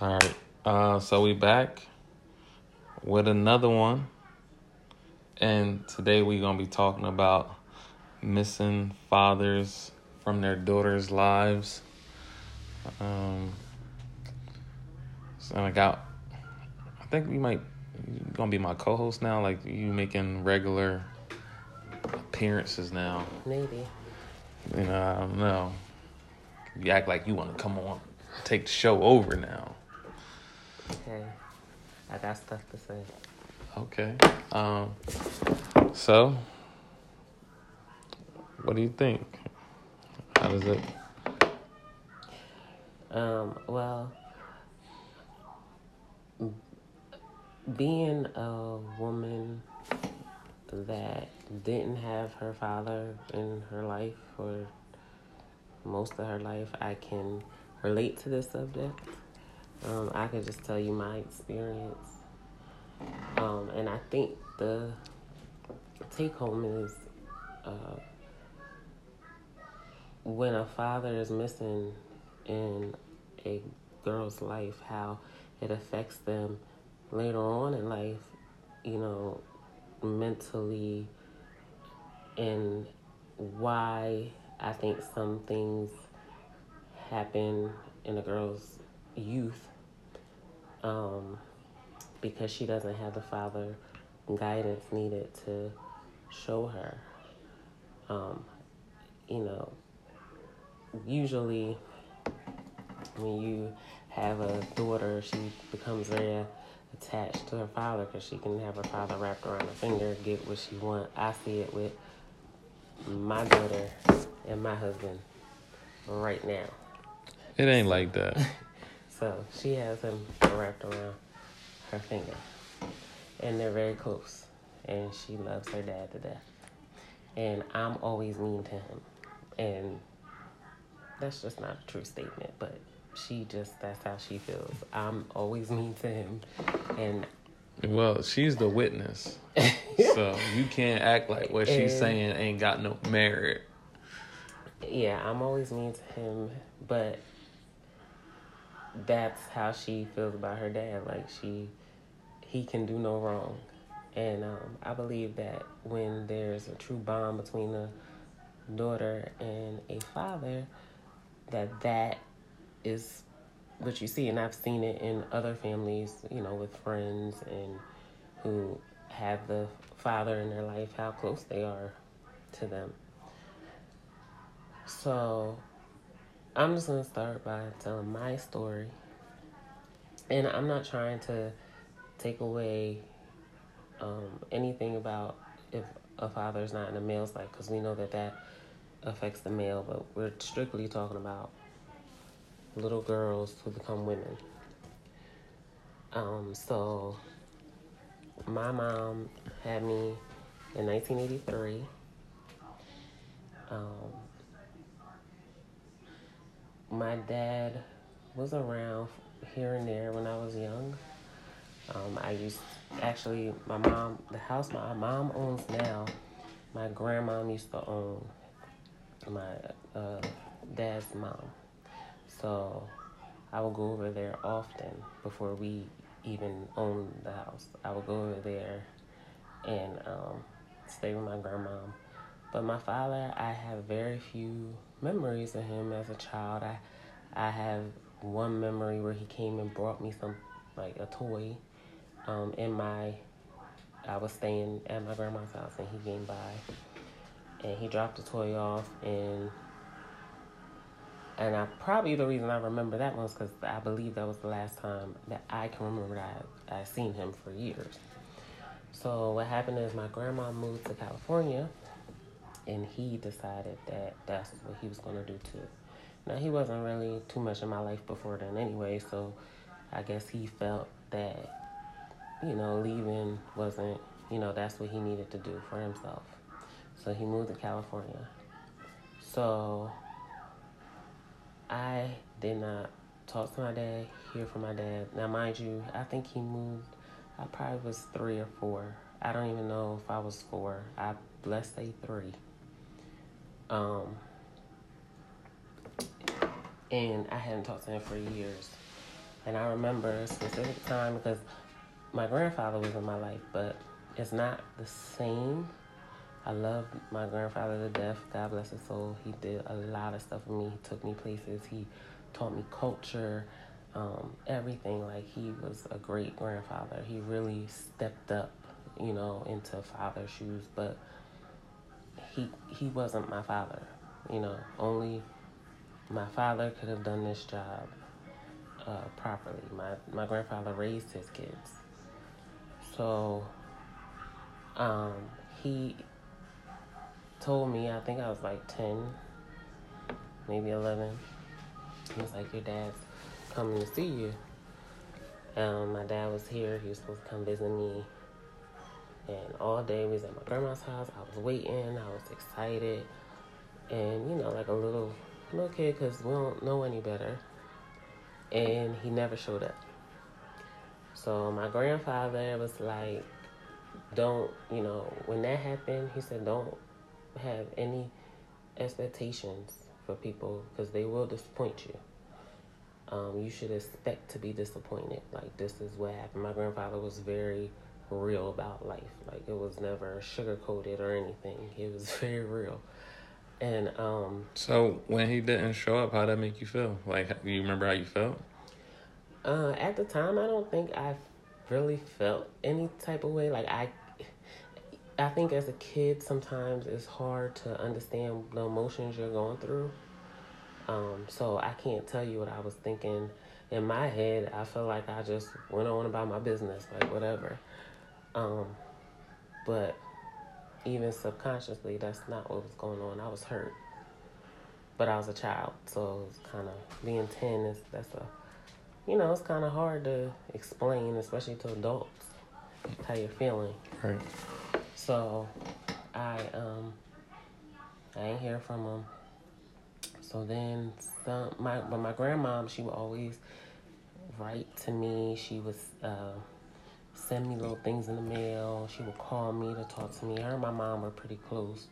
All right. Uh, so we back with another one, and today we're gonna be talking about missing fathers from their daughters' lives. Um, so I got. I think we might gonna be my co-host now. Like you making regular appearances now. Maybe. You know, I don't know. You act like you want to come on, take the show over now. Okay. I got stuff to say. Okay. Um. So, what do you think? How does it? Um, well, being a woman that didn't have her father in her life for most of her life, I can relate to this subject. Um, I can just tell you my experience. Um, and I think the take home is uh, when a father is missing in a girl's life, how it affects them later on in life, you know, mentally, and why I think some things happen in a girl's youth um, because she doesn't have the father guidance needed to show her. Um, you know, usually when you have a daughter, she becomes very attached to her father because she can have her father wrapped around her finger, get what she want. I see it with my daughter and my husband right now. It ain't like that. So she has him wrapped around her finger, and they're very close. And she loves her dad to death. And I'm always mean to him, and that's just not a true statement, but she just that's how she feels. I'm always mean to him, and Well, she's the witness, so you can't act like what she's And- saying ain't got no merit. yeah, I'm always mean to him, but that's how she feels about her dad. Like she, he can do no wrong, and um, I believe that when there's a true bond between a daughter and a father, that that is what you see, and I've seen it in other families, you know, with friends and who have the father in their life, how close they are to them. So, I'm just gonna start by telling my story, and I'm not trying to take away um, anything about if a father's not in a male's life, because we know that that affects the male, but we're strictly talking about little girls who become women. Um, so my mom had me in 1983. Um, my dad was around here and there when I was young. Um, I used actually my mom the house my mom owns now. My grandmom used to own my uh, dad's mom. So I would go over there often before we even owned the house. I would go over there and um, stay with my grandmom. But my father, I have very few memories of him as a child. I, I have one memory where he came and brought me some, like a toy, um, in my. I was staying at my grandma's house and he came by, and he dropped the toy off and. And I probably the reason I remember that was because I believe that was the last time that I can remember that I I seen him for years. So what happened is my grandma moved to California, and he decided that that's what he was going to do too. Now he wasn't really too much in my life before then anyway, so I guess he felt that you know leaving wasn't you know that's what he needed to do for himself. So he moved to California. So I did not talk to my dad, hear from my dad. Now, mind you, I think he moved. I probably was three or four. I don't even know if I was four. I let's say three. Um, and I hadn't talked to him for years. And I remember a specific time because my grandfather was in my life, but it's not the same. I love my grandfather to death. God bless his soul. He did a lot of stuff for me. He took me places. He taught me culture, um, everything. Like he was a great grandfather. He really stepped up, you know, into father shoes. But he he wasn't my father. You know, only my father could have done this job uh, properly. My my grandfather raised his kids, so um, he told me. I think I was like ten, maybe eleven. He was like, "Your dad's coming to see you." Um, my dad was here. He was supposed to come visit me. And all day we was at my grandma's house. I was waiting. I was excited. And, you know, like a little little kid because we don't know any better. And he never showed up. So my grandfather was like, don't, you know, when that happened, he said, don't have any expectations for people because they will disappoint you. Um, you should expect to be disappointed. Like, this is what happened. My grandfather was very real about life. Like, it was never sugar coated or anything, it was very real. And um So when he didn't show up, how did that make you feel? Like, do you remember how you felt? uh at the time I don't think I really felt any type of way. Like I I think as a kid sometimes it's hard to understand the emotions you're going through. Um, so I can't tell you what I was thinking in my head. I feel like I just went on about my business, like whatever. Um, but even subconsciously, that's not what was going on. I was hurt, but I was a child, so it's kind of being ten is that's a, you know, it's kind of hard to explain, especially to adults, how you're feeling. Right. So, I um, I ain't hear from him. So then, some my but my grandmom, she would always write to me. She was uh send me little things in the mail. She would call me to talk to me. Her and my mom were pretty close.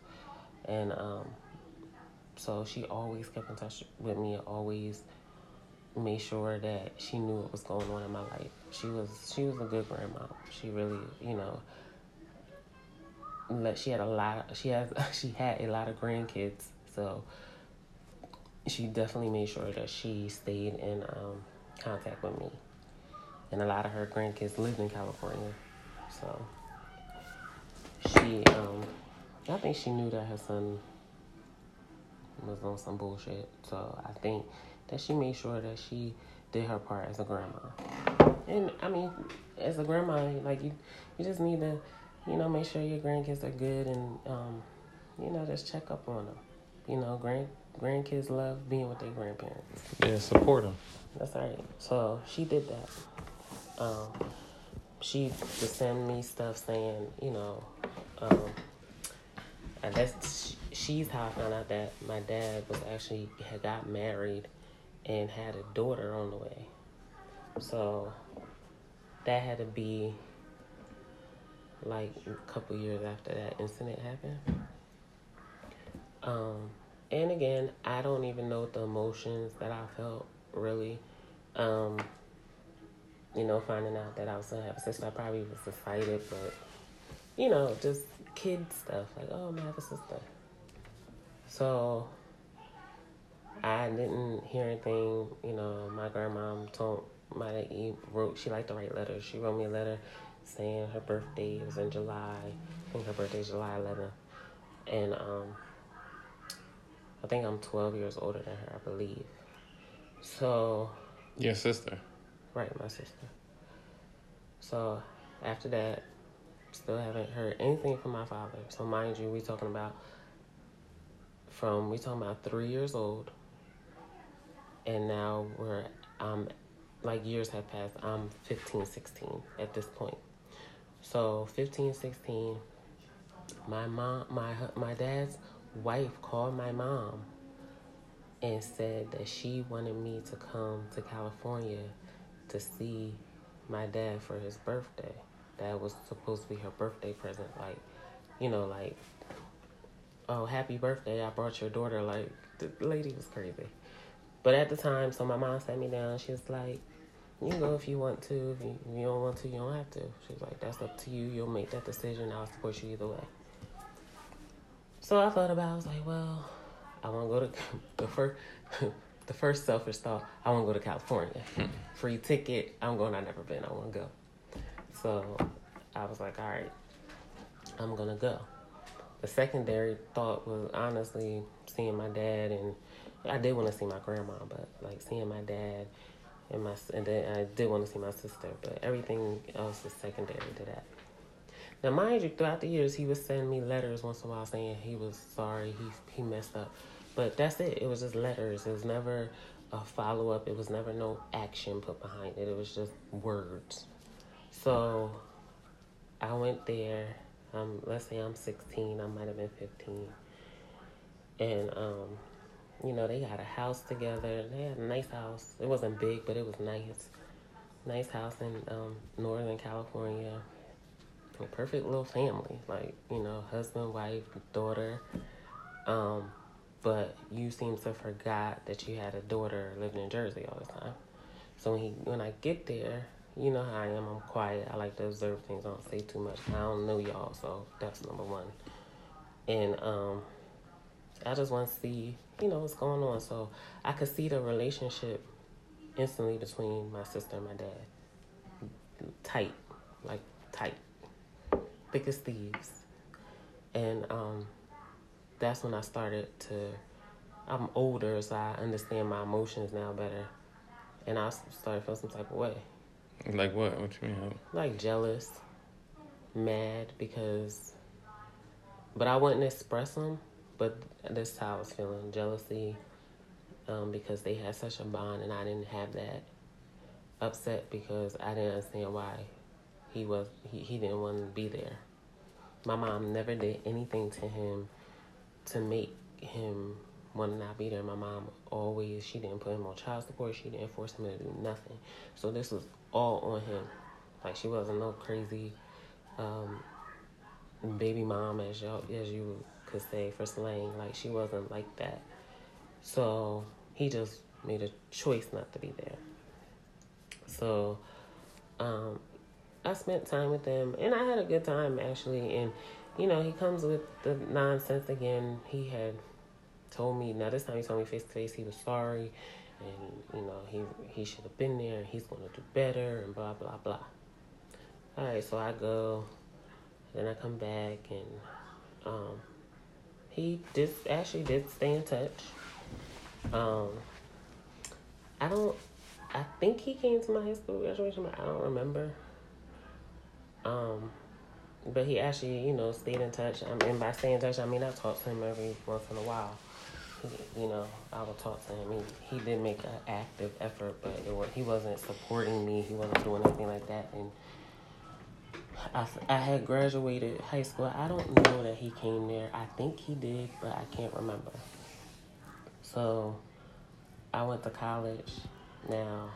And um, so she always kept in touch with me, always made sure that she knew what was going on in my life. She was she was a good grandma. She really, you know, let she had a lot she has she had a lot of grandkids. So she definitely made sure that she stayed in um, contact with me and a lot of her grandkids lived in California. So she, um, I think she knew that her son was on some bullshit. So I think that she made sure that she did her part as a grandma. And I mean, as a grandma, like you, you just need to, you know, make sure your grandkids are good and, um, you know, just check up on them. You know, grand grandkids love being with their grandparents. Yeah, support them. That's right. So she did that um, she would send me stuff saying, you know, um, and that's she's how I found out that my dad was actually had got married and had a daughter on the way. So that had to be like a couple years after that incident happened. Um, and again, I don't even know the emotions that I felt really. Um, you know, finding out that I was gonna have a sister, I probably was excited, but you know, just kid stuff like, oh, I'm gonna have a sister. So I didn't hear anything. You know, my grandma told my wrote. She liked to write letters. She wrote me a letter saying her birthday was in July. I think her birthday is July 11th, and um, I think I'm 12 years older than her, I believe. So. Your sister. Right, my sister. So after that, still haven't heard anything from my father. So mind you, we talking about from we talking about three years old, and now we're um like years have passed. I'm 15, 16 at this point. So 15, 16. My mom, my my dad's wife called my mom and said that she wanted me to come to California to see my dad for his birthday. That was supposed to be her birthday present. Like, you know, like, oh, happy birthday, I brought your daughter. Like, the lady was crazy. But at the time, so my mom sat me down. She was like, you go if you want to. If you, if you don't want to, you don't have to. She's like, that's up to you. You'll make that decision. I'll support you either way. So I thought about. it. I was like, well, I want to go to the first. the first selfish thought. I want to go to California. Hmm. Free ticket. I'm going. I've never been. I want to go. So I was like, all right, I'm gonna go. The secondary thought was honestly seeing my dad, and I did want to see my grandma, but like seeing my dad and my and then I did want to see my sister, but everything else is secondary to that. Now, mind you, throughout the years, he was sending me letters once in a while saying he was sorry, he he messed up, but that's it. It was just letters. It was never a follow up. It was never no action put behind it. It was just words. So I went there. Um, let's say I'm 16. I might have been 15, and um, you know they got a house together. They had a nice house. It wasn't big, but it was nice. Nice house in um, Northern California. A perfect little family, like you know, husband, wife, daughter. Um, but you seem to forgot that you had a daughter living in Jersey all the time. So when he, when I get there, you know how I am. I'm quiet. I like to observe things. I don't say too much. I don't know y'all, so that's number one. And um, I just want to see, you know, what's going on. So I could see the relationship instantly between my sister and my dad. Tight, like tight, thick as thieves. And um, that's when I started to. I'm older, so I understand my emotions now better. And I started feeling some type of way. Like what? What you mean? Like jealous, mad because, but I wouldn't express them. But this is how I was feeling: jealousy, um, because they had such a bond and I didn't have that. Upset because I didn't understand why he was he, he didn't want to be there. My mom never did anything to him to make him want to not be there. My mom always she didn't put him on child support. She didn't force him to do nothing. So this was all on him. Like she wasn't no crazy um, baby mom as y'all as you could say for slang. Like she wasn't like that. So he just made a choice not to be there. So um, I spent time with them and I had a good time actually and you know, he comes with the nonsense again. He had told me now this time he told me face to face he was sorry and you know he he should have been there and he's to do better and blah blah blah. All right so i go then i come back and um he did actually did stay in touch. Um i don't i think he came to my high school graduation but i don't remember. Um but he actually you know stayed in touch I mean, by staying in touch i mean i talk to him every once in a while you know, I would talk to him. He, he did make an active effort, but it was, he wasn't supporting me. He wasn't doing anything like that. And I, I had graduated high school. I don't know that he came there. I think he did, but I can't remember. So I went to college. Now,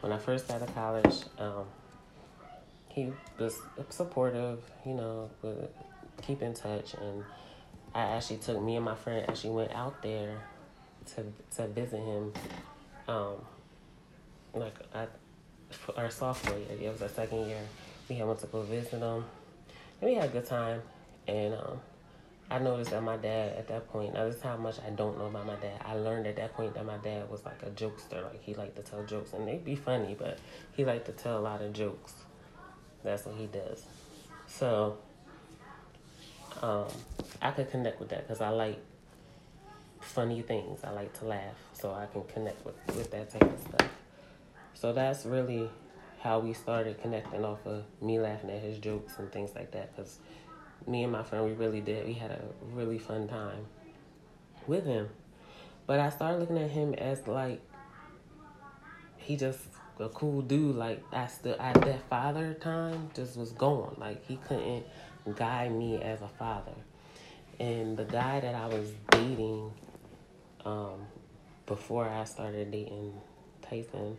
when I first got to college, um, he was supportive, you know, keep in touch and I actually took me and my friend actually went out there to to visit him. Um, like I, our sophomore year, it was our second year. We had went to go visit him. And we had a good time, and um, I noticed that my dad at that point. Now this is how much I don't know about my dad. I learned at that point that my dad was like a jokester. Like he liked to tell jokes, and they'd be funny, but he liked to tell a lot of jokes. That's what he does. So um, I could connect with that because I like funny things. I like to laugh, so I can connect with, with that type of stuff. So that's really how we started connecting off of me laughing at his jokes and things like that. Because me and my friend, we really did. We had a really fun time with him. But I started looking at him as like he just a cool dude. Like I still at that father time just was gone. Like he couldn't guide me as a father. And the guy that I was dating um, before I started dating Tyson,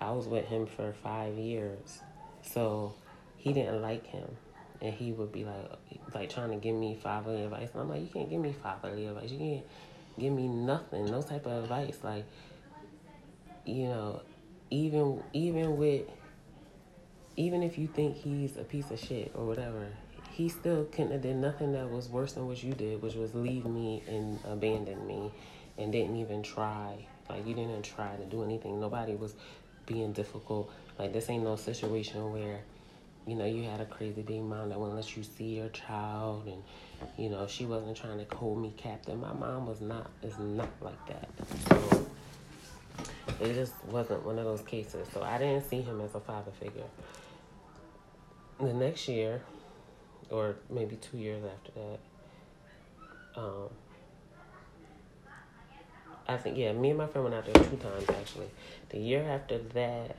I was with him for five years. So he didn't like him. And he would be like, like trying to give me fatherly advice. And I'm like, you can't give me fatherly advice. You can't give me nothing, no type of advice. Like, you know, even even with even if you think he's a piece of shit or whatever, he still couldn't have did nothing that was worse than what you did, which was leave me and abandon me and didn't even try. Like you didn't try to do anything. Nobody was being difficult. Like this ain't no situation where, you know, you had a crazy big mom that wouldn't let you see your child and you know, she wasn't trying to hold me captive. My mom was not is not like that. So it just wasn't one of those cases. So I didn't see him as a father figure. The next year, or maybe two years after that, um, I think yeah, me and my friend went out there two times actually. The year after that,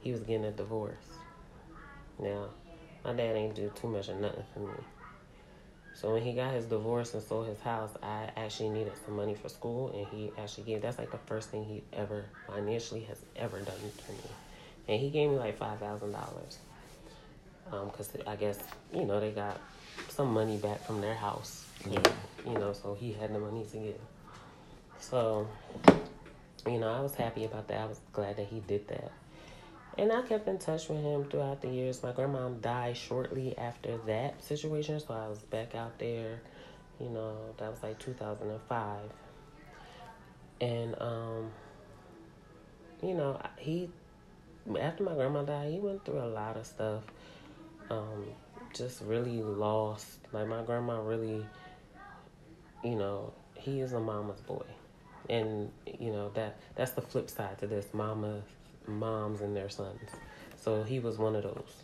he was getting a divorce. Now, my dad ain't do too much of nothing for me. So when he got his divorce and sold his house, I actually needed some money for school, and he actually gave. That's like the first thing he ever financially has ever done for me, and he gave me like five thousand dollars. Um, cause I guess you know they got some money back from their house, yeah. you know, so he had the money to give. So, you know, I was happy about that. I was glad that he did that. And I kept in touch with him throughout the years. My grandma died shortly after that situation, so I was back out there. You know, that was like 2005. And, um, you know, he, after my grandma died, he went through a lot of stuff. Um, just really lost. Like, my grandma really, you know, he is a mama's boy. And, you know, that that's the flip side to this. Mama moms and their sons. So he was one of those.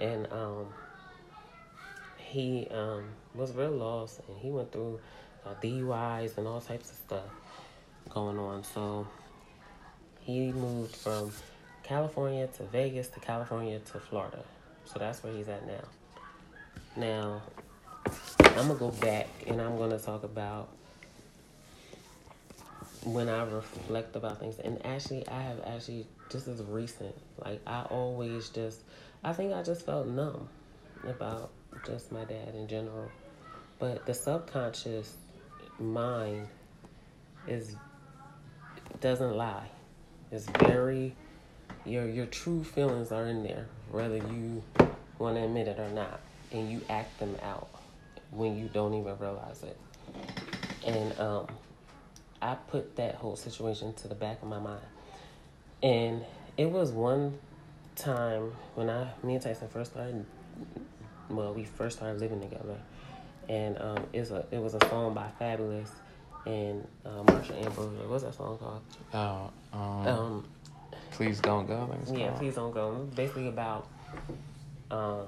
And um, he um, was real lost and he went through uh, DUIs and all types of stuff going on. So he moved from California to Vegas to California to Florida. So that's where he's at now. Now, I'm going to go back and I'm going to talk about when I reflect about things, and actually, I have actually just as recent. Like I always just, I think I just felt numb about just my dad in general, but the subconscious mind is doesn't lie. It's very your your true feelings are in there, whether you want to admit it or not, and you act them out when you don't even realize it. And um, I put that whole situation to the back of my mind. And it was one time when I, me and Tyson first started, well, we first started living together. And um, it's a, it was a song by Fabolous and uh, Marsha Ambrosius. What's that song called? Oh, um, um Please Don't Go. yeah, called. Please Don't Go. basically about um,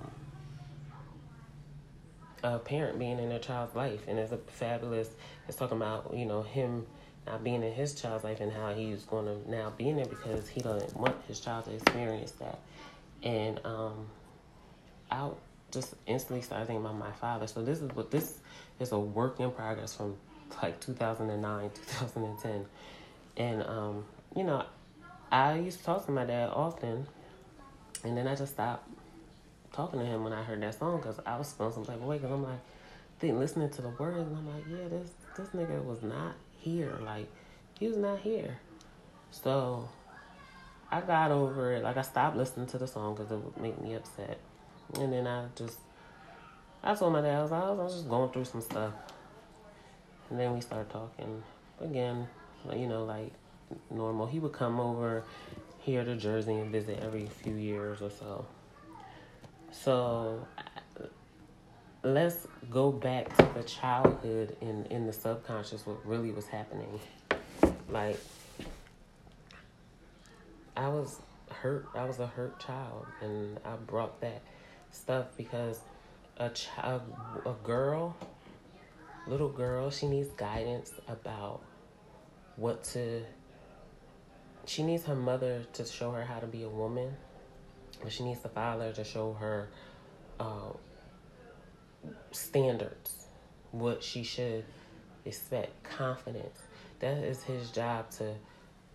a parent being in their child's life. And it's a fabulous, it's talking about, you know, him not being in his child's life and how he's going to now be in it because he doesn't want his child to experience that. And um, I just instantly started thinking about my father. So this is what this is a work in progress from like 2009, 2010. And, um, you know, I used to talk to my dad often, and then I just stopped talking to him when I heard that song because I was feeling some type of way because I'm like, listening to the words, and I'm like, yeah, this this nigga was not here. Like, he was not here. So, I got over it. Like, I stopped listening to the song because it would make me upset. And then I just, I told my dad, I was, I was just going through some stuff. And then we started talking again, you know, like normal. He would come over here to Jersey and visit every few years or so. So let's go back to the childhood in in the subconscious what really was happening. Like i was hurt i was a hurt child and i brought that stuff because a child a girl little girl she needs guidance about what to she needs her mother to show her how to be a woman but she needs the father to show her uh, standards, what she should expect, confidence. That is his job to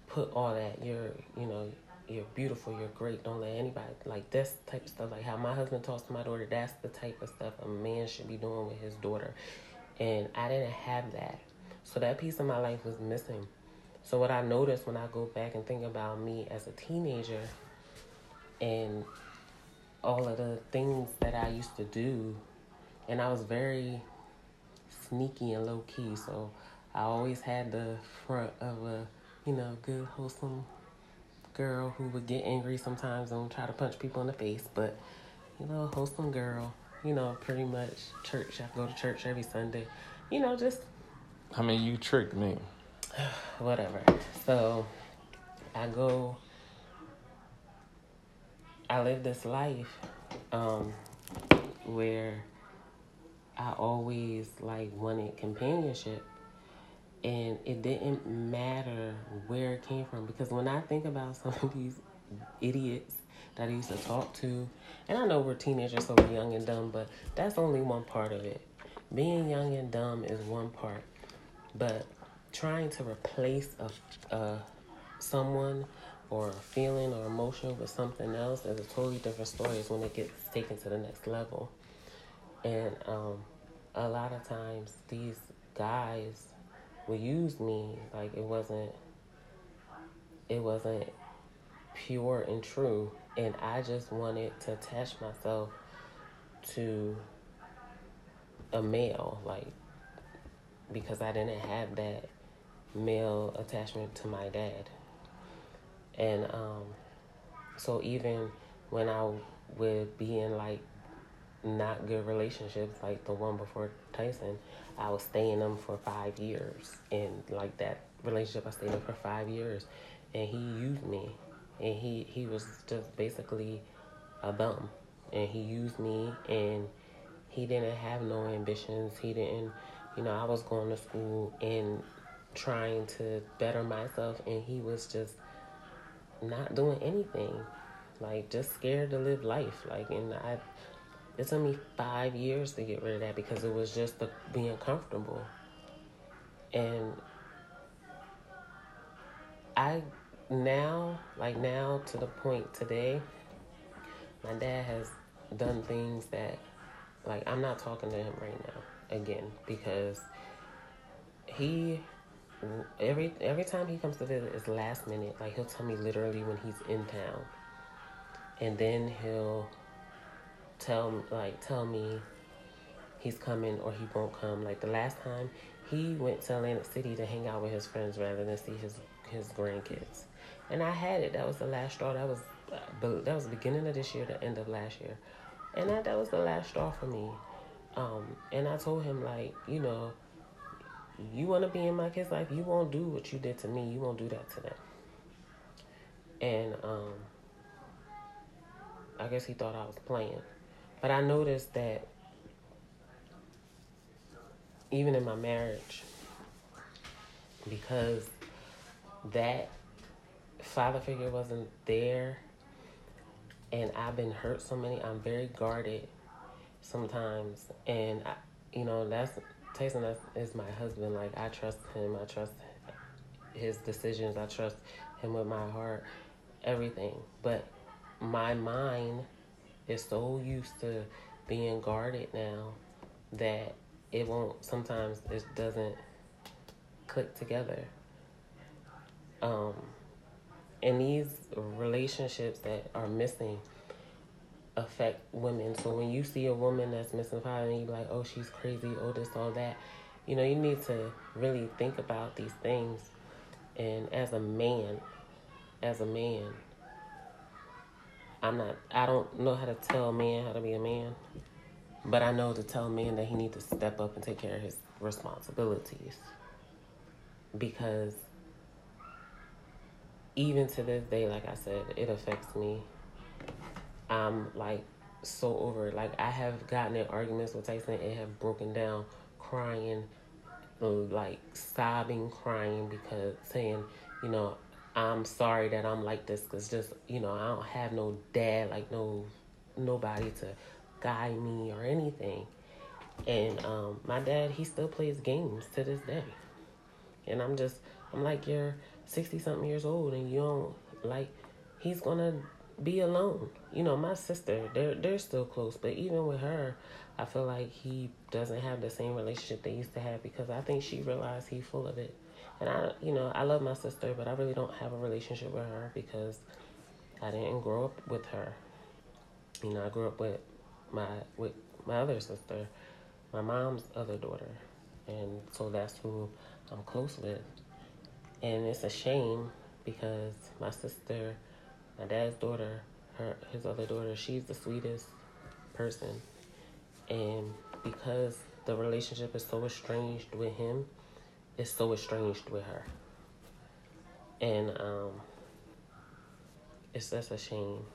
put all that. You're, you know, you're beautiful, you're great. Don't let anybody like this type of stuff. Like how my husband talks to my daughter. That's the type of stuff a man should be doing with his daughter. And I didn't have that, so that piece of my life was missing. So what I noticed when I go back and think about me as a teenager and all of the things that I used to do, and I was very sneaky and low key. So I always had the front of a, you know, good wholesome girl who would get angry sometimes and try to punch people in the face, but you know, a wholesome girl. You know, pretty much church. I go to church every Sunday. You know, just. I mean, you tricked me. Whatever. So, I go. I live this life, um, where I always like wanted companionship, and it didn't matter where it came from because when I think about some of these idiots that I used to talk to, and I know we're teenagers, so we're young and dumb, but that's only one part of it. Being young and dumb is one part, but trying to replace a, a someone or a feeling or emotion with something else is a totally different story. Is when it gets taken to the next level, and um, a lot of times these guys would use me like it wasn't it wasn't pure and true and I just wanted to attach myself to a male, like because I didn't have that male attachment to my dad. And um, so even when I would be in like not good relationships, like the one before Tyson, I was staying them for five years. And like that relationship, I stayed in for five years. And he used me and he he was just basically a bum, and he used me, and he didn't have no ambitions. He didn't, you know, I was going to school and trying to better myself, and he was just not doing anything, like just scared to live life, like, and I. It took me five years to get rid of that because it was just the, being comfortable. And I now, like now to the point today, my dad has done things that, like, I'm not talking to him right now again because he every every time he comes to visit is last minute. Like he'll tell me literally when he's in town, and then he'll tell like tell me he's coming or he won't come. Like the last time he went to Atlantic City to hang out with his friends rather than see his his grandkids and I had it. That was the last straw. That was that was the beginning of this year, the end of last year, and that that was the last straw for me. Um, and I told him like, you know, you want to be in my kid's life, you won't do what you did to me. You won't do that to them. And um, I guess he thought I was playing, but I noticed that even in my marriage, because that father figure wasn't there and I've been hurt so many I'm very guarded sometimes. And I, you know that's Tyson that's, is my husband. Like I trust him. I trust his decisions. I trust him with my heart everything. But my mind is so used to being guarded now that it won't sometimes it doesn't click together um and these relationships that are missing affect women. So when you see a woman that's missing father and you're like, oh, she's crazy, oh, this, all that, you know, you need to really think about these things. And as a man, as a man, I'm not, I don't know how to tell a man how to be a man, but I know to tell a man that he needs to step up and take care of his responsibilities. Because even to this day, like I said, it affects me. I'm like so over it. Like I have gotten in arguments with Tyson and have broken down, crying, like sobbing, crying because saying, you know, I'm sorry that I'm like this because just you know I don't have no dad, like no nobody to guide me or anything. And um, my dad, he still plays games to this day, and I'm just I'm like you're 60 something years old and you don't like he's gonna be alone. You know my sister they're they're still close but even with her i feel like he doesn't have the same relationship they used to have because i think she realized he's full of it And I, you know, I love my sister, but I really don't have a relationship with her because I didn't grow up with her. You know, I grew up with my with my other sister, my mom's other daughter, and so that's who I'm close with. And it's a shame because my sister, my dad's daughter, her his other daughter, she's the sweetest person, and because the relationship is so estranged with him, it's so estranged with her, and um, it's that's a shame.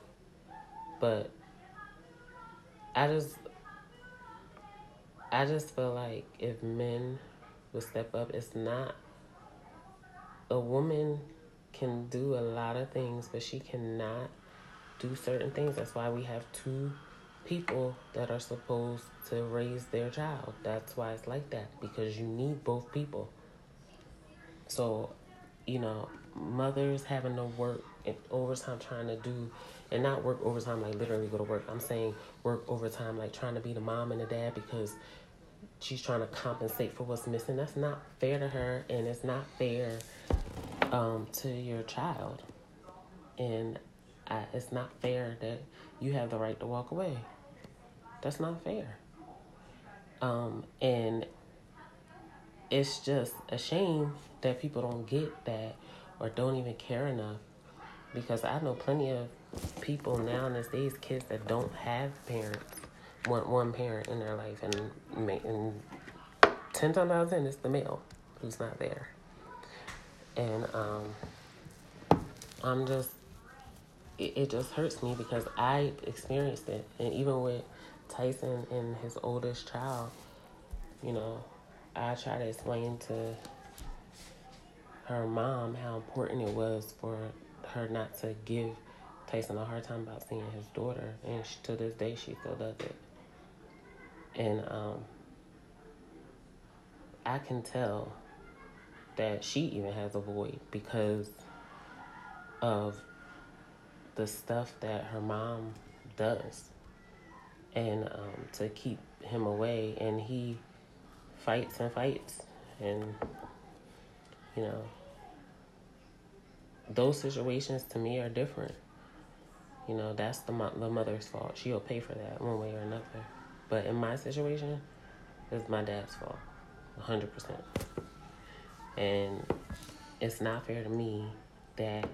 But I just I just feel like if men would step up, it's not a woman can do a lot of things, but she cannot do certain things. That's why we have two people that are supposed to raise their child. That's why it's like that because you need both people. So, you know, mothers having to work and overtime trying to do and not work overtime like literally go to work. I'm saying work overtime like trying to be the mom and the dad because she's trying to compensate for what's missing. That's not fair to her and it's not fair um, to your child. And I, it's not fair that you have the right to walk away. That's not fair. Um, and it's just a shame that people don't get that or don't even care enough because I know plenty of people now in these days, kids that don't have parents, want one parent in their life, and, and ten times out of ten, it's the male who's not there. And um, I'm just, it, it just hurts me because I experienced it, and even with Tyson and his oldest child, you know, I try to explain to her mom how important it was for her not to give Tyson a hard time about seeing his daughter, and she, to this day she still does it. And um, I can tell that she even has a void because of the stuff that her mom does, and um, to keep him away, and he fights and fights, and you know those situations to me are different. You know, that's the the mother's fault. She'll pay for that one way or another. But in my situation, it's my dad's fault, hundred percent. And it's not fair to me that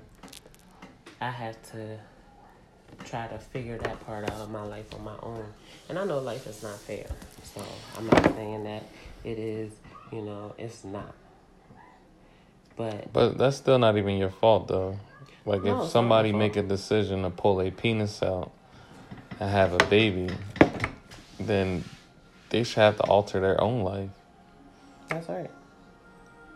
I have to try to figure that part out of my life on my own. And I know life is not fair. So I'm not saying that it is, you know, it's not. But But that's still not even your fault though. Like no, if somebody make a decision to pull a penis out and have a baby, then they should have to alter their own life. That's right.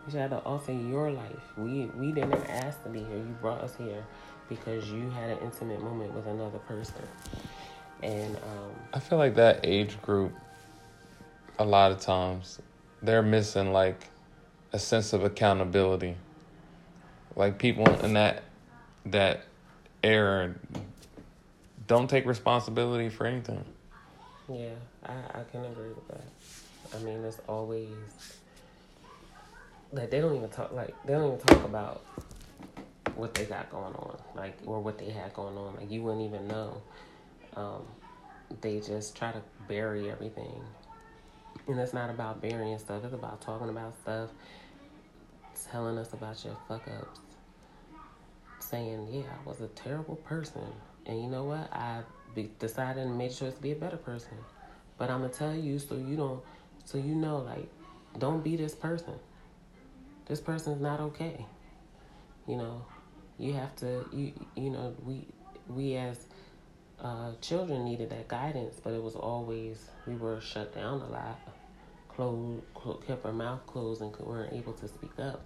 You should have to alter your life. We we didn't ask to be here. You brought us here because you had an intimate moment with another person. And um, I feel like that age group, a lot of times, they're missing like a sense of accountability. Like people in that that era don't take responsibility for anything. Yeah, I, I can agree with that. I mean, it's always like they don't even talk like they don't even talk about what they got going on, like or what they had going on. Like you wouldn't even know. Um, they just try to bury everything, and it's not about burying stuff. It's about talking about stuff, telling us about your fuck ups, saying, "Yeah, I was a terrible person, and you know what? I be, decided and made sure to be a better person." But I'm gonna tell you so you don't, so you know, like, don't be this person. This person's not okay. You know, you have to, you you know, we we as uh, children needed that guidance, but it was always we were shut down a lot, closed, kept our mouth closed, and weren't able to speak up.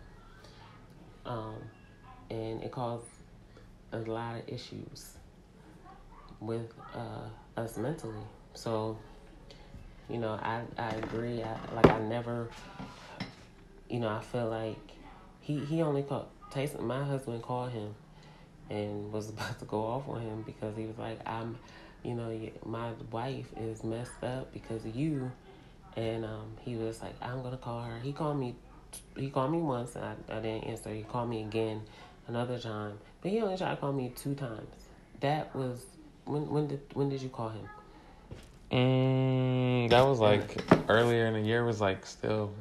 Um, and it caused a lot of issues with uh, us mentally. So, you know, I I agree. I, like I never, you know, I feel like he he only called Tyson. My husband called him and was about to go off on him because he was like, I'm, you know, my wife is messed up because of you. And um, he was like, I'm gonna call her. He called me he called me once. I, I didn't answer. He called me again another time, but he only tried to call me two times. That was when when did when did you call him? Mm, that was like earlier in the year. Was like still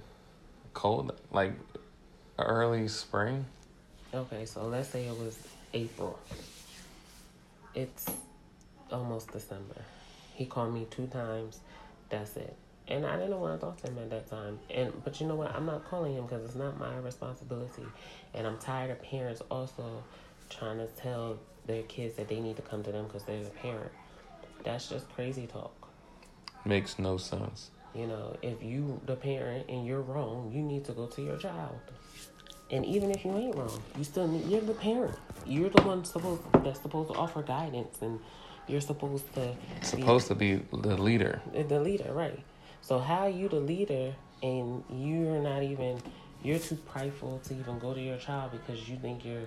cold, like early spring. Okay, so let's say it was April. It's almost December. He called me two times. That's it. And I didn't want to talk to him at that time. And but you know what? I'm not calling him because it's not my responsibility. And I'm tired of parents also trying to tell their kids that they need to come to them because they're the parent. That's just crazy talk. Makes no sense. You know, if you the parent and you're wrong, you need to go to your child. And even if you ain't wrong, you still need, you're the parent. You're the one supposed that's supposed to offer guidance, and you're supposed to supposed to be the leader. The leader, right? So how you the leader and you're not even you're too prideful to even go to your child because you think your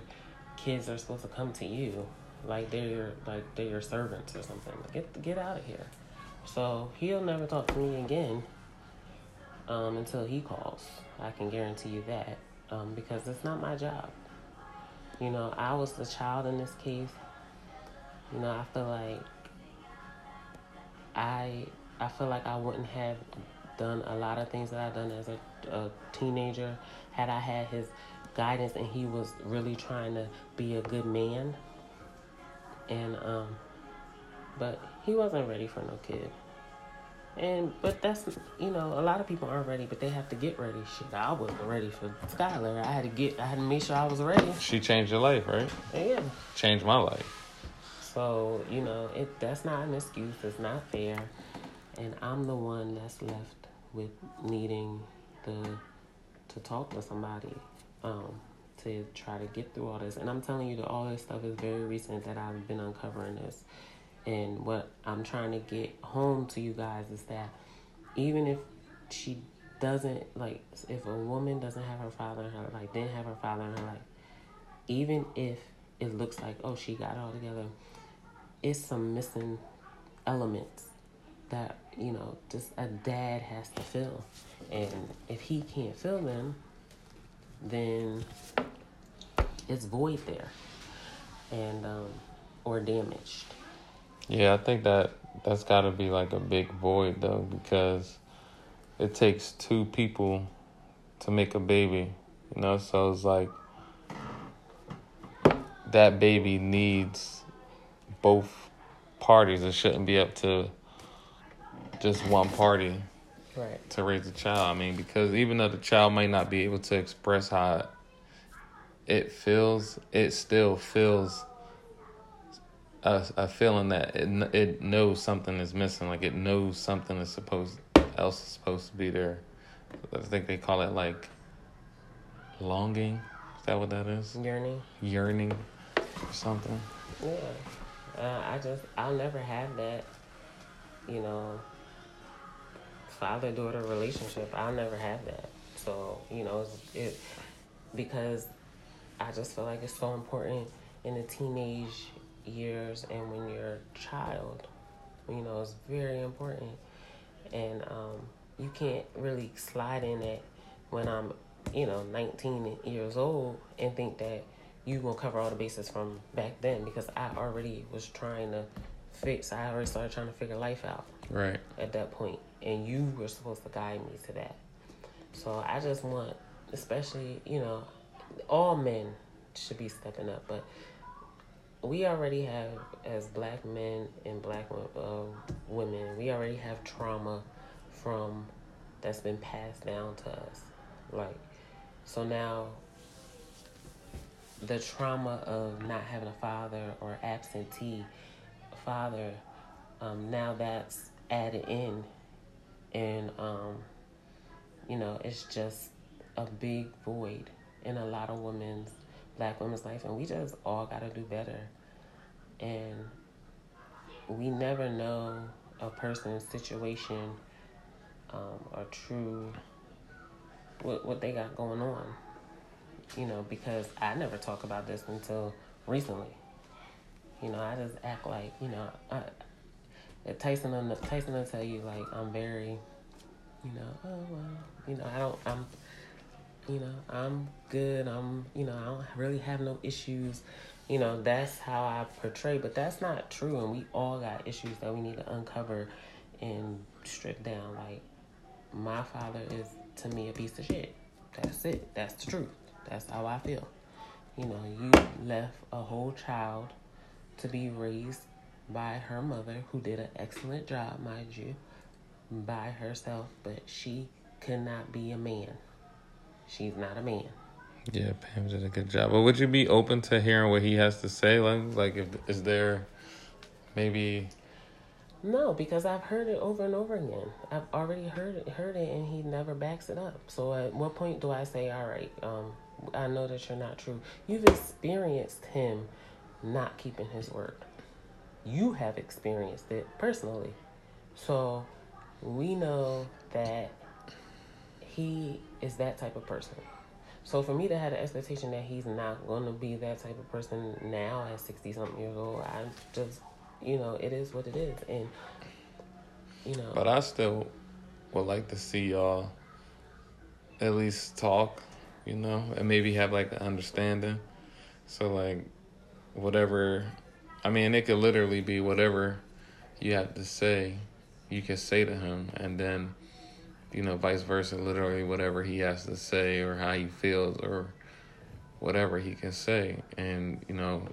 kids are supposed to come to you like they're your, like they're your servants or something. Get get out of here. So he'll never talk to me again um, until he calls. I can guarantee you that um, because it's not my job. You know, I was the child in this case. You know, I feel like I I feel like I wouldn't have done a lot of things that I've done as a, a teenager had I had his guidance and he was really trying to be a good man. And um, but he wasn't ready for no kid. And but that's you know a lot of people aren't ready, but they have to get ready. Shit, I wasn't ready for Skylar. I had to get, I had to make sure I was ready. She changed your life, right? Yeah. Changed my life. So you know it. That's not an excuse. It's not fair. And I'm the one that's left with needing the to talk to somebody um, to try to get through all this. And I'm telling you that all this stuff is very recent that I've been uncovering this. And what I'm trying to get home to you guys is that even if she doesn't like if a woman doesn't have her father in her life, didn't have her father in her life, even if it looks like oh she got it all together, it's some missing elements that you know just a dad has to fill, and if he can't fill them, then it's void there, and um, or damaged. Yeah, I think that that's got to be like a big void though, because it takes two people to make a baby, you know. So it's like that baby needs both parties. It shouldn't be up to just one party right. to raise a child. I mean, because even though the child might not be able to express how it feels, it still feels a, a feeling that it it knows something is missing. Like it knows something is supposed else is supposed to be there. I think they call it like longing. Is that what that is? Yearning. Yearning, or something. Yeah. Uh, I just I'll never have that. You know. Father daughter relationship. I'll never have that. So you know it because I just feel like it's so important in the teenage years and when you're a child, you know, it's very important. And um, you can't really slide in it when I'm, you know, 19 years old and think that you gonna cover all the bases from back then because I already was trying to fix. I already started trying to figure life out. Right. At that point, and you were supposed to guide me to that. So I just want, especially you know, all men should be stepping up, but we already have, as black men and black uh, women, we already have trauma from that's been passed down to us. Like, so now the trauma of not having a father or absentee father, um, now that's added in, and um, you know, it's just a big void in a lot of women's black women's life and we just all got to do better and we never know a person's situation um, or true what what they got going on. You know, because I never talk about this until recently. You know, I just act like you know, Tyson will, Tyson will tell you like I'm very, you know, oh well, you know, I don't, I'm, you know, I'm good. I'm, you know, I don't really have no issues. You know, that's how I portray, but that's not true. And we all got issues that we need to uncover and strip down. Like, my father is to me a piece of shit. That's it. That's the truth. That's how I feel. You know, you left a whole child to be raised by her mother, who did an excellent job, mind you, by herself, but she could not be a man. She's not a man. Yeah, Pam did a good job. But would you be open to hearing what he has to say? Like, like if is there maybe? No, because I've heard it over and over again. I've already heard it, heard it, and he never backs it up. So at what point do I say, "All right, um, I know that you're not true"? You've experienced him not keeping his word. You have experienced it personally, so we know that he is that type of person. So for me to have the expectation that he's not going to be that type of person now at 60 something years old, I just, you know, it is what it is. And, you know. But I still would like to see y'all at least talk, you know, and maybe have like an understanding. So, like, whatever, I mean, it could literally be whatever you have to say, you can say to him, and then you know, vice versa, literally whatever he has to say or how he feels or whatever he can say. And, you know,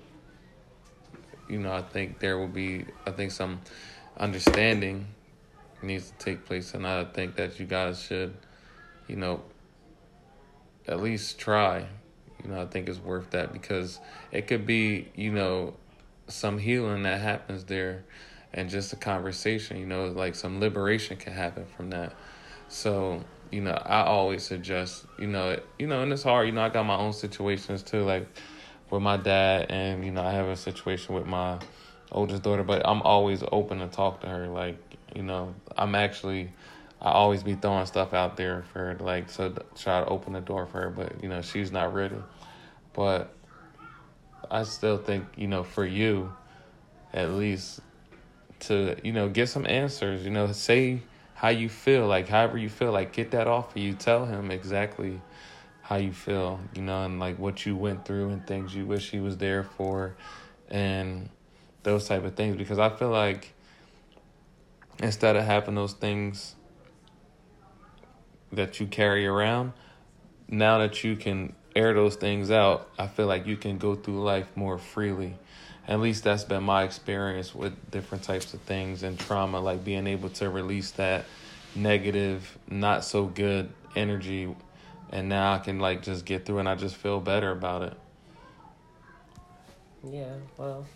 you know, I think there will be I think some understanding needs to take place and I think that you guys should, you know, at least try. You know, I think it's worth that because it could be, you know, some healing that happens there and just a conversation, you know, like some liberation can happen from that. So, you know, I always suggest, you know, you know, and it's hard, you know, I got my own situations too, like with my dad and, you know, I have a situation with my oldest daughter, but I'm always open to talk to her. Like, you know, I'm actually I always be throwing stuff out there for like so try to open the door for her, but you know, she's not ready. But I still think, you know, for you at least to, you know, get some answers, you know, say how you feel, like however you feel, like get that off of you. Tell him exactly how you feel, you know, and like what you went through and things you wish he was there for and those type of things because I feel like instead of having those things that you carry around, now that you can air those things out, I feel like you can go through life more freely. At least that's been my experience with different types of things and trauma, like being able to release that negative, not so good energy and now I can like just get through and I just feel better about it. Yeah, well,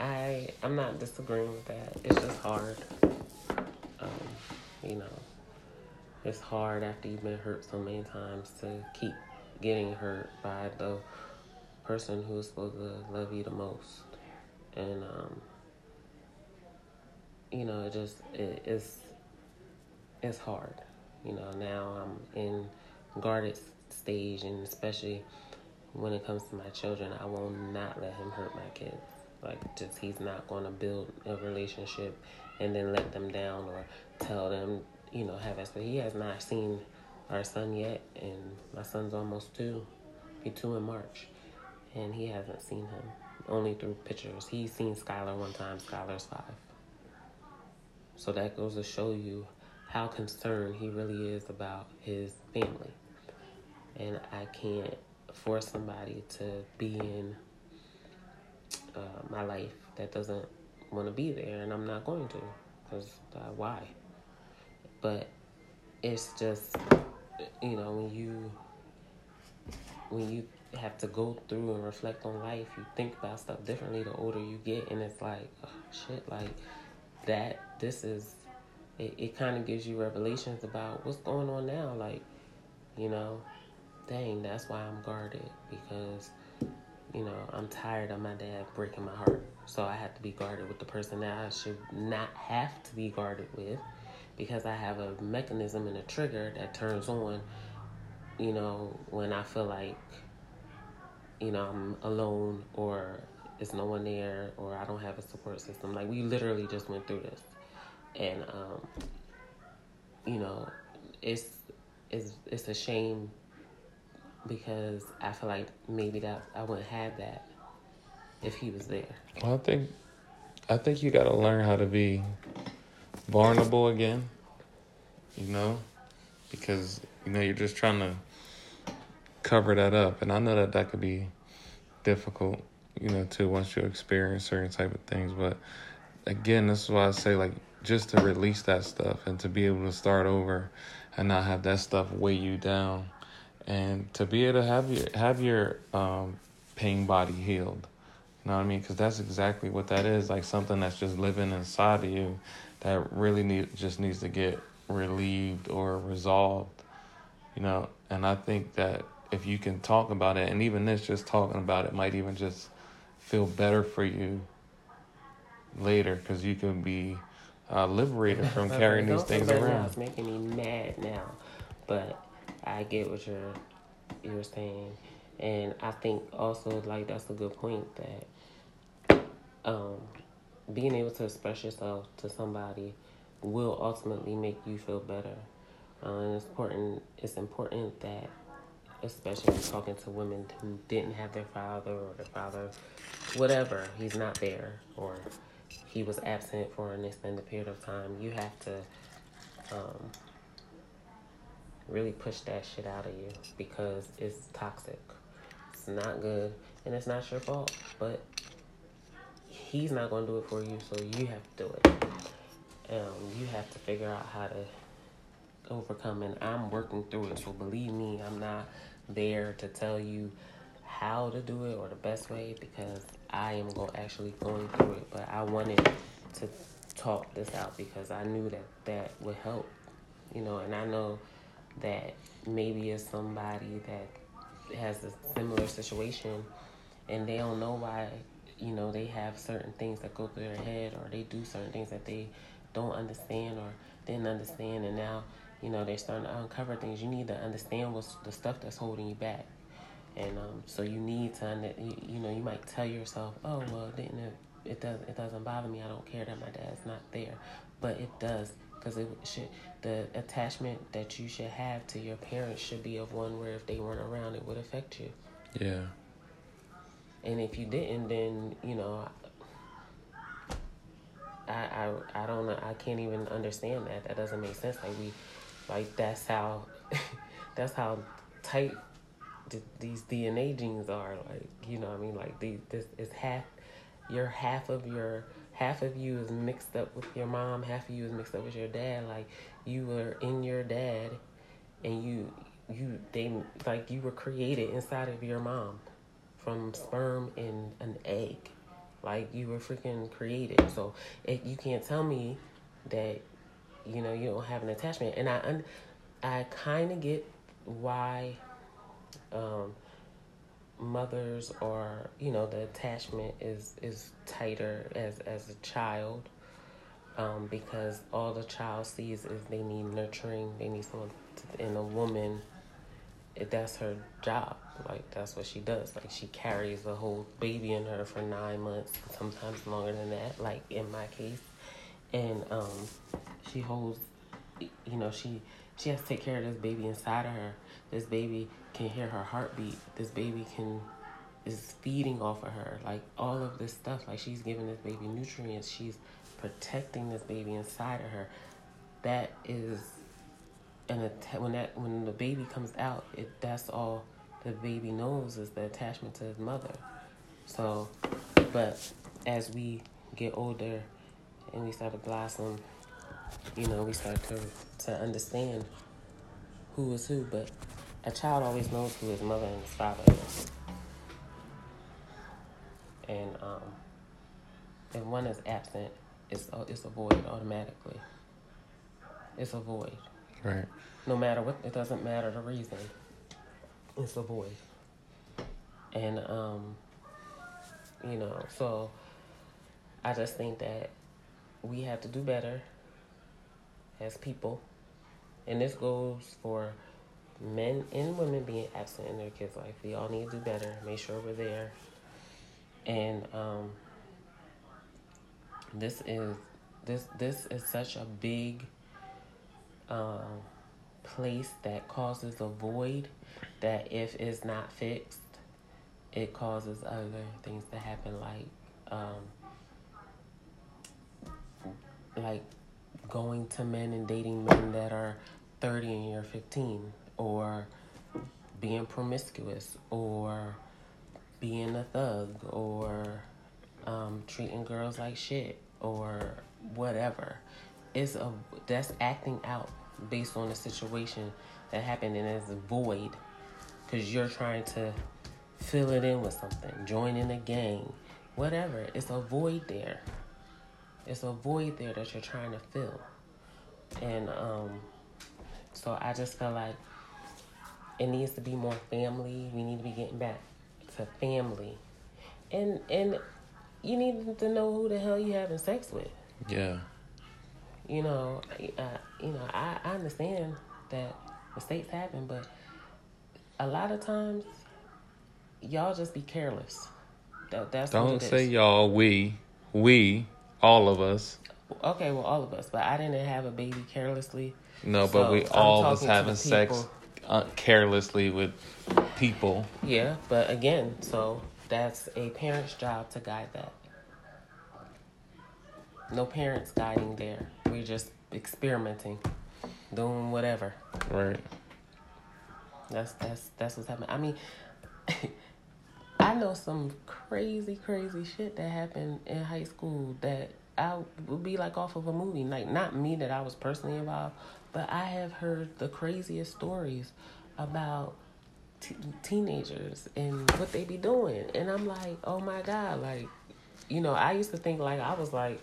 I I'm not disagreeing with that. It's just hard. Um, you know, it's hard after you've been hurt so many times to keep getting hurt by the person who's supposed to love you the most. And um, you know, it just it, it's it's hard. You know, now I'm in guarded stage, and especially when it comes to my children, I will not let him hurt my kids. Like, just he's not going to build a relationship and then let them down or tell them, you know, have. But he has not seen our son yet, and my son's almost two. Be two in March, and he hasn't seen him only through pictures. He's seen Skylar one time. Skylar's five. So that goes to show you how concerned he really is about his family. And I can't force somebody to be in uh, my life that doesn't want to be there, and I'm not going to, because uh, why? But it's just, you know, when you when you have to go through and reflect on life, you think about stuff differently the older you get, and it's like, oh, shit, like that. This is it, it kind of gives you revelations about what's going on now. Like, you know, dang, that's why I'm guarded because, you know, I'm tired of my dad breaking my heart. So I have to be guarded with the person that I should not have to be guarded with because I have a mechanism and a trigger that turns on, you know, when I feel like, you know, I'm alone or there's no one there or I don't have a support system. Like, we literally just went through this and um, you know, it's it's it's a shame because I feel like maybe that I wouldn't have that if he was there. Well, I think I think you got to learn how to be vulnerable again. You know, because you know you're just trying to cover that up, and I know that that could be difficult. You know, too once you experience certain type of things, but again, this is why I say like just to release that stuff and to be able to start over and not have that stuff weigh you down. And to be able to have your have your um, pain body healed. You know what i mean? Because that's exactly what that is like something that's just living inside of you that really need just needs to get relieved or resolved you know? And i think that if you can talk about it and even this just talking about it might even just feel better for you later because you can be uh, liberated from carrying these things around. It's making me mad now, but I get what you're you're saying, and I think also like that's a good point that um, being able to express yourself to somebody will ultimately make you feel better. Uh, and it's important. It's important that, especially talking to women who didn't have their father or their father, whatever, he's not there or he was absent for an extended period of time, you have to um, really push that shit out of you because it's toxic. It's not good, and it's not your fault. But he's not going to do it for you, so you have to do it. Um, you have to figure out how to overcome, and I'm working through it. So believe me, I'm not there to tell you how to do it or the best way because I am go actually going through it, but I wanted to talk this out because I knew that that would help, you know, and I know that maybe it's somebody that has a similar situation and they don't know why, you know, they have certain things that go through their head or they do certain things that they don't understand or didn't understand and now, you know, they're starting to uncover things. You need to understand what's the stuff that's holding you back and um, so you need to, you, you know, you might tell yourself, oh well, didn't it? It does. It doesn't bother me. I don't care that my dad's not there, but it does because it should. The attachment that you should have to your parents should be of one where if they weren't around, it would affect you. Yeah. And if you didn't, then you know. I, I I don't know. I can't even understand that. That doesn't make sense. Like we, like that's how, that's how tight these DNA genes are like you know I mean like these this is half your half of your half of you is mixed up with your mom half of you is mixed up with your dad like you were in your dad and you you they like you were created inside of your mom from sperm and an egg. Like you were freaking created. So it, you can't tell me that you know you don't have an attachment. And I I kind of get why um, mothers are you know the attachment is is tighter as as a child um, because all the child sees is they need nurturing they need someone to, and a woman that's her job like that's what she does like she carries the whole baby in her for nine months sometimes longer than that like in my case and um, she holds you know she she has to take care of this baby inside of her this baby can hear her heartbeat. This baby can is feeding off of her. Like all of this stuff. Like she's giving this baby nutrients. She's protecting this baby inside of her. That is an when that when the baby comes out, it that's all the baby knows is the attachment to his mother. So, but as we get older and we start to blossom, you know, we start to to understand who is who. But a child always knows who his mother and his father is. And um, if one is absent, it's it's a void automatically. It's a void. Right. No matter what, it doesn't matter the reason. It's a void. And um, you know, so I just think that we have to do better as people, and this goes for men and women being absent in their kids' life. We all need to do better. Make sure we're there. And um, this is this this is such a big um, place that causes a void that if it's not fixed, it causes other things to happen like um, like going to men and dating men that are 30 and you're 15 or being promiscuous or being a thug or um, treating girls like shit or whatever. It's a that's acting out based on a situation that happened and it's a void because you're trying to fill it in with something, join in a gang, whatever. It's a void there. It's a void there that you're trying to fill. And um, so I just feel like it needs to be more family. We need to be getting back to family. And and you need to know who the hell you're having sex with. Yeah. You know, uh, you know, I, I understand that mistakes happen, but a lot of times y'all just be careless. That that's Don't say y'all. We we all of us. Okay, well, all of us, but I didn't have a baby carelessly. No, but So, we I'm all was having sex uh, carelessly with people. Yeah, but again, so that's a parent's job to guide that. No parents guiding there. We're just experimenting, doing whatever. Right. That's that's that's what's happening. I mean, I know some crazy, crazy shit that happened in high school that I would be like off of a movie. Like not me that I was personally involved, but I have heard the craziest stories about t- teenagers and what they be doing, and I'm like, oh my god, like, you know, I used to think like I was like,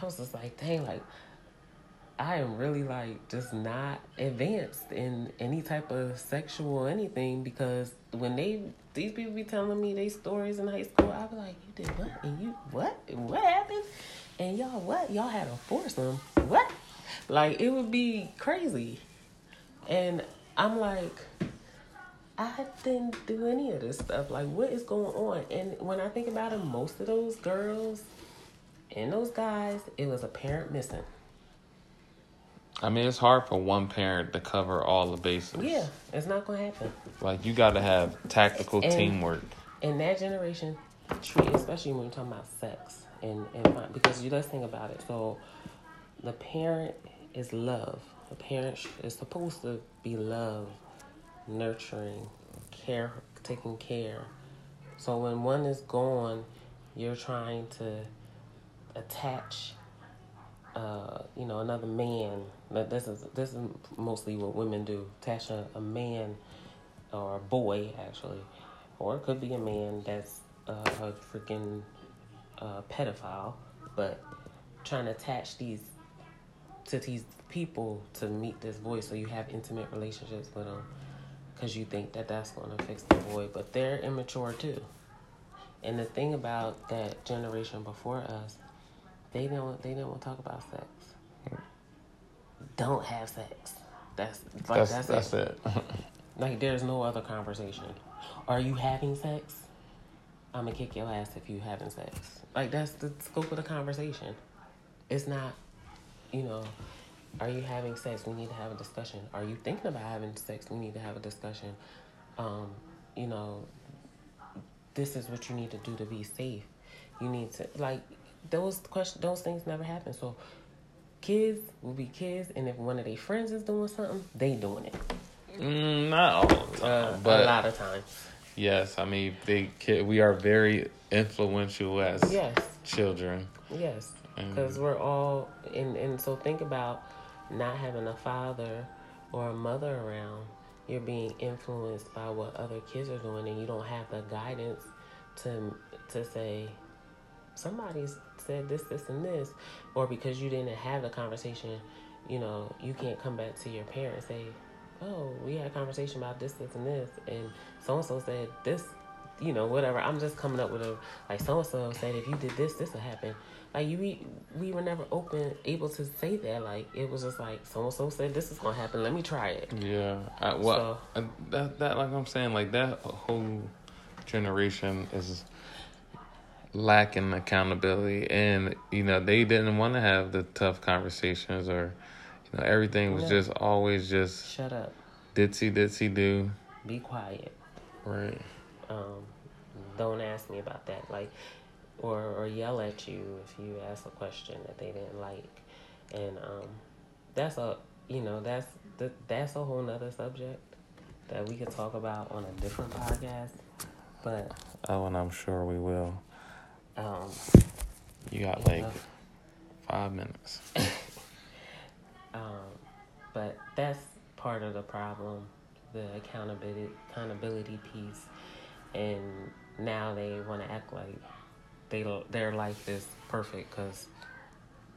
I was just like, dang, like. I am really like just not advanced in any type of sexual anything because when they these people be telling me they stories in high school, I be like, you did what? And you what? What happened? And y'all what? Y'all had a foursome? What? Like it would be crazy. And I'm like, I didn't do any of this stuff. Like what is going on? And when I think about it, most of those girls and those guys, it was a parent missing. I mean, it's hard for one parent to cover all the bases. Yeah, it's not gonna happen. Like you got to have tactical And- teamwork. In that generation, treat especially when you're talking about sex and and because you let's think about it. So, the parent is love. The parent is supposed to be love, nurturing, care, taking care. So when one is gone, you're trying to attach uh, you know, another man. But this is this is mostly what women do. Attach a, man or a boy actually, or it could be a man that's uh, a freaking uh, pedophile, but trying to attach these to these people to meet this void, so you have intimate relationships with them, because you think that that's going to fix the void, but they're immature too. And the thing about that generation before us, they don't they didn't want to talk about sex. Don't have sex. That's like That's that's, that's, it. it. Like there's no other conversation. Are you having sex? I'm gonna kick your ass if you having sex. Like that's the scope of the conversation. It's not, you know, are you having sex? We need to have a discussion. Are you thinking about having sex? We need to have a discussion. Um, you know, this is what you need to do to be safe. You need to like those questions. Those things never happen. So kids will be kids, and if one of their friends is doing something, they doing it. mm, not all the Uh, but a lot of times. yes, I mean, they kid, we are very influential as Yes, children. yes. And- Because we're all, and, and so think about not having a father or a mother around. You're being influenced by what other kids are doing, and you don't have the guidance to to say somebody's said this, this, and this, or because you didn't have the conversation, you know, you can't come back to your parents and say, "Oh, we had a conversation about this, this, and this," and so and so said this, you know, whatever. I'm just coming up with a like so and so said if you did this, this will happen. Like you, we, we were never open, able to say that. Like it was just like so and so said this is gonna happen. Let me try it. Yeah, I, well, uh, that that like I'm saying, like that whole generation is lacking accountability, and you know they didn't want to have the tough conversations or You know, everything was just always just Shut up. ditzy ditzy do. Be quiet. Right. Um, don't ask me about that. Like, or or yell at you if you ask a question that they didn't like, and um, that's a you know that's th- that's a whole nother subject that we could talk about on a different podcast. But Oh, and I'm sure we will. Um, You got like five minutes. Um, but that's part of the problem, the accountability accountability piece, and now they want to act like they their life is perfect because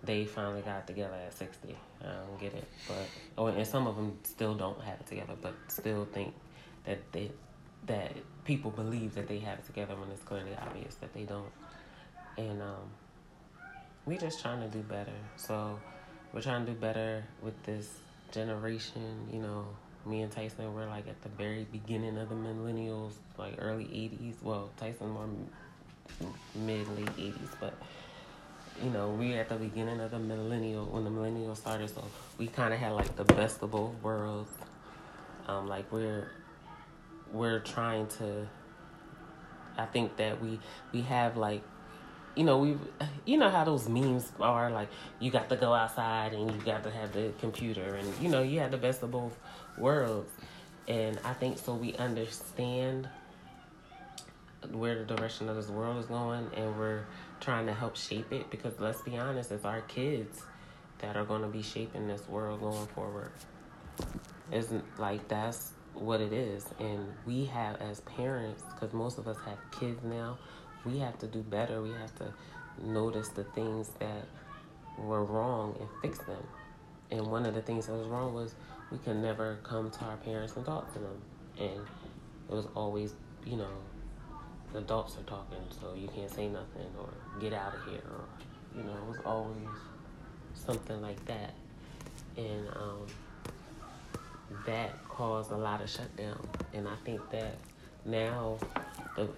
they finally got together at sixty. I don't get it, but oh, and some of them still don't have it together, but still think that they that people believe that they have it together when it's clearly obvious that they don't, and um, we just trying to do better. So we're trying to do better with this generation. You know, me and Tyson, we're like at the very beginning of the millennials, like early 80s. Well, Tyson more mid, late 80s, but you know, we at the beginning of the millennial, when the millennial started, so we kind of had like the best of both worlds. Um, like we're, we're trying to, I think that we, we have like you know, we, you know how those memes are like, you got to go outside and you got to have the computer, and you know, you have the best of both worlds. And I think so. We understand where the direction of this world is going, and we're trying to help shape it because let's be honest, it's our kids that are going to be shaping this world going forward. Isn't like that's what it is, and we have as parents, because most of us have kids now we have to do better. We have to notice the things that were wrong and fix them. And one of the things that was wrong was we could never come to our parents and talk to them. And it was always, you know, the adults are talking, so you can't say nothing or get out of here or, you know, it was always something like that. And um, that caused a lot of shutdown. And I think that now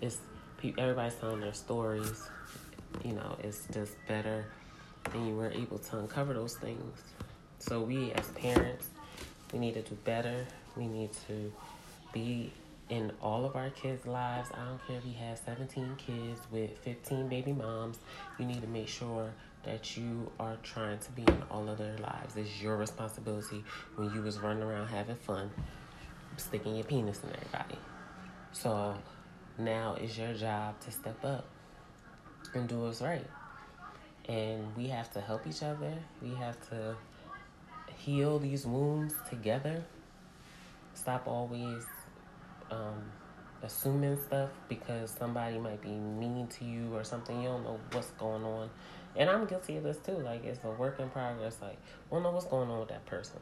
it's everybody's telling their stories. You know, it's just better, and you were able to uncover those things. So we, as parents, we need to do better. We need to be in all of our kids' lives. I don't care if you have 17 kids with 15 baby moms. You need to make sure that you are trying to be in all of their lives. It's your responsibility when you was running around having fun, sticking your penis in everybody. So now it's your job to step up and do what's right. And we have to help each other. We have to heal these wounds together. Stop always um, assuming stuff because somebody might be mean to you or something. You don't know what's going on. And I'm guilty of this too. Like, it's a work in progress. Like, we don't know what's going on with that person.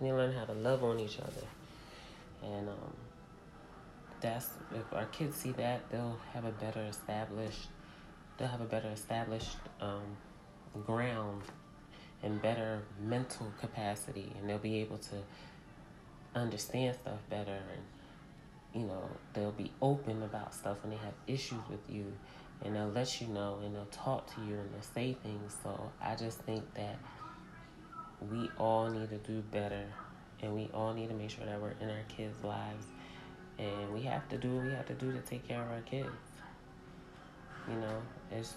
We need to learn how to love on each other. And, um, that's if our kids see that they'll have a better established they'll have a better established um, ground and better mental capacity and they'll be able to understand stuff better and you know they'll be open about stuff when they have issues with you and they'll let you know and they'll talk to you and they'll say things. So i just think that we all need to do better and we all need to make sure that we're in our kids lives and we have to do what we have to do to take care of our kids. You know, it's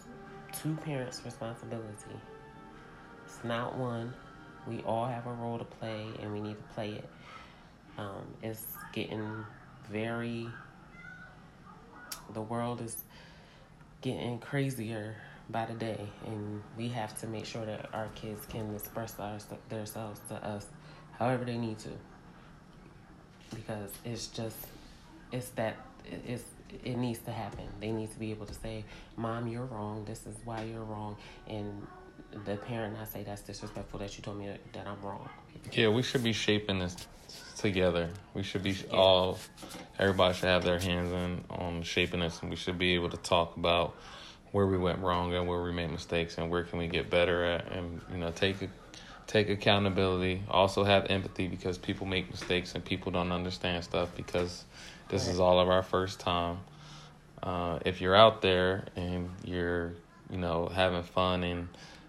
two parents' responsibility. It's not one. We all have a role to play, and we need to play it. Um, it's getting very. The world is getting crazier by the day, and we have to make sure that our kids can express our, themselves to us however they need to. Because it's just it's that it's it needs to happen. They need to be able to say, "Mom, you're wrong. This is why you're wrong," and the parent not say that's disrespectful that you told me that, that I'm wrong. Yeah, we should be shaping this together. We should be Yeah. all. Everybody should have their hands in on shaping this, and we should be able to talk about where we went wrong and where we made mistakes and where can we get better at, and you know take take accountability. Also have empathy because people make mistakes and people don't understand stuff because this is all of our first time. Uh, if you're out there and you're, you know, having fun and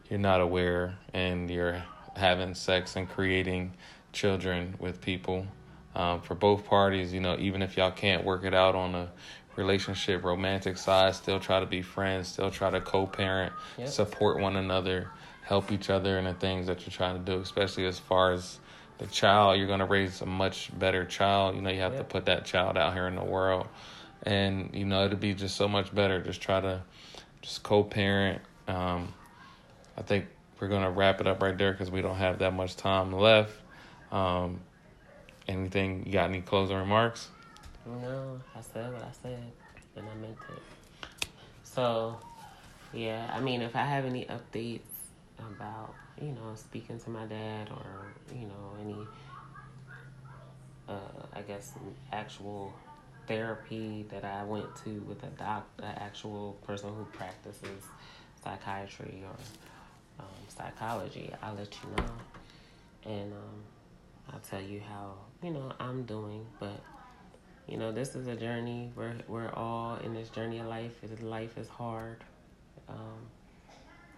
you're not aware and you're having sex and creating children with people. Um, for both parties, you know, even if y'all can't work it out on a relationship, romantic side, still try to be friends, still try to co parent, yep. support one another, help each other in the things that you're trying to do, especially as far as the child. You're going to raise a much better child. You know, you have yep. to put that child out here in the world. And, you know, it'll be just so much better. Just try to just co parent. Um, I think we're going to wrap it up right there because we don't have that much time left. Um, anything, you got any closing remarks? No, I said what I said, and I meant it. So, yeah, I mean, if I have any updates about, you know, speaking to my dad or, you know, any, uh, I guess, actual therapy that I went to with a doc, an actual person who practices psychiatry or um, psychology, I'll let you know. And um, I'll tell you how, you know, I'm doing. But, you know, this is a journey. We're, we're all in this journey of life. Life is hard. Um,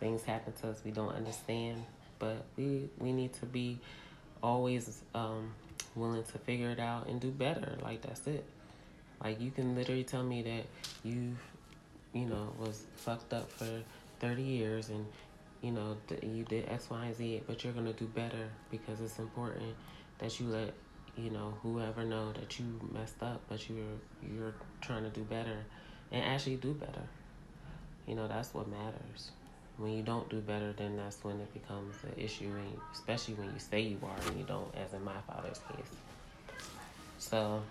things happen to us we don't understand. But we, we need to be always um, willing to figure it out and do better. Like, that's it. Like you can literally tell me that you, you know, was fucked up for thirty years and you know you did X, Y, and Z, but you're gonna do better because it's important that you let you know whoever know that you messed up, but you're you're trying to do better and actually do better. You know that's what matters. When you don't do better, then that's when it becomes an issue, and especially when you say you are and you don't, as in my father's case. So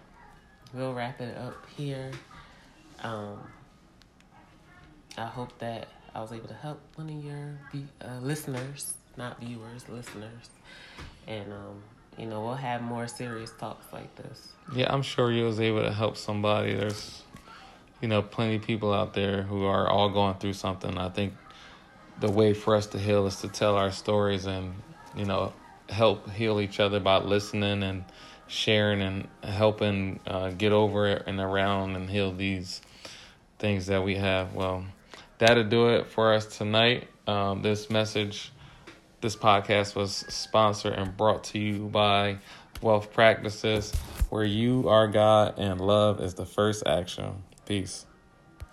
we'll wrap it up here. Um, I hope that I was able to help one of your uh, listeners, not viewers, listeners, and um, you know we'll have more serious talks like this. Yeah, I'm sure you was able to help somebody. There's, you know, plenty of people out there who are all going through something. I think the way for us to heal is to tell our stories and you know help heal each other by listening and sharing and helping uh, get over it and around and heal these things that we have. Well, that'll do it for us tonight. Um, this message, this podcast was sponsored and brought to you by Wealth Practices, where you are God and love is the first action. Peace.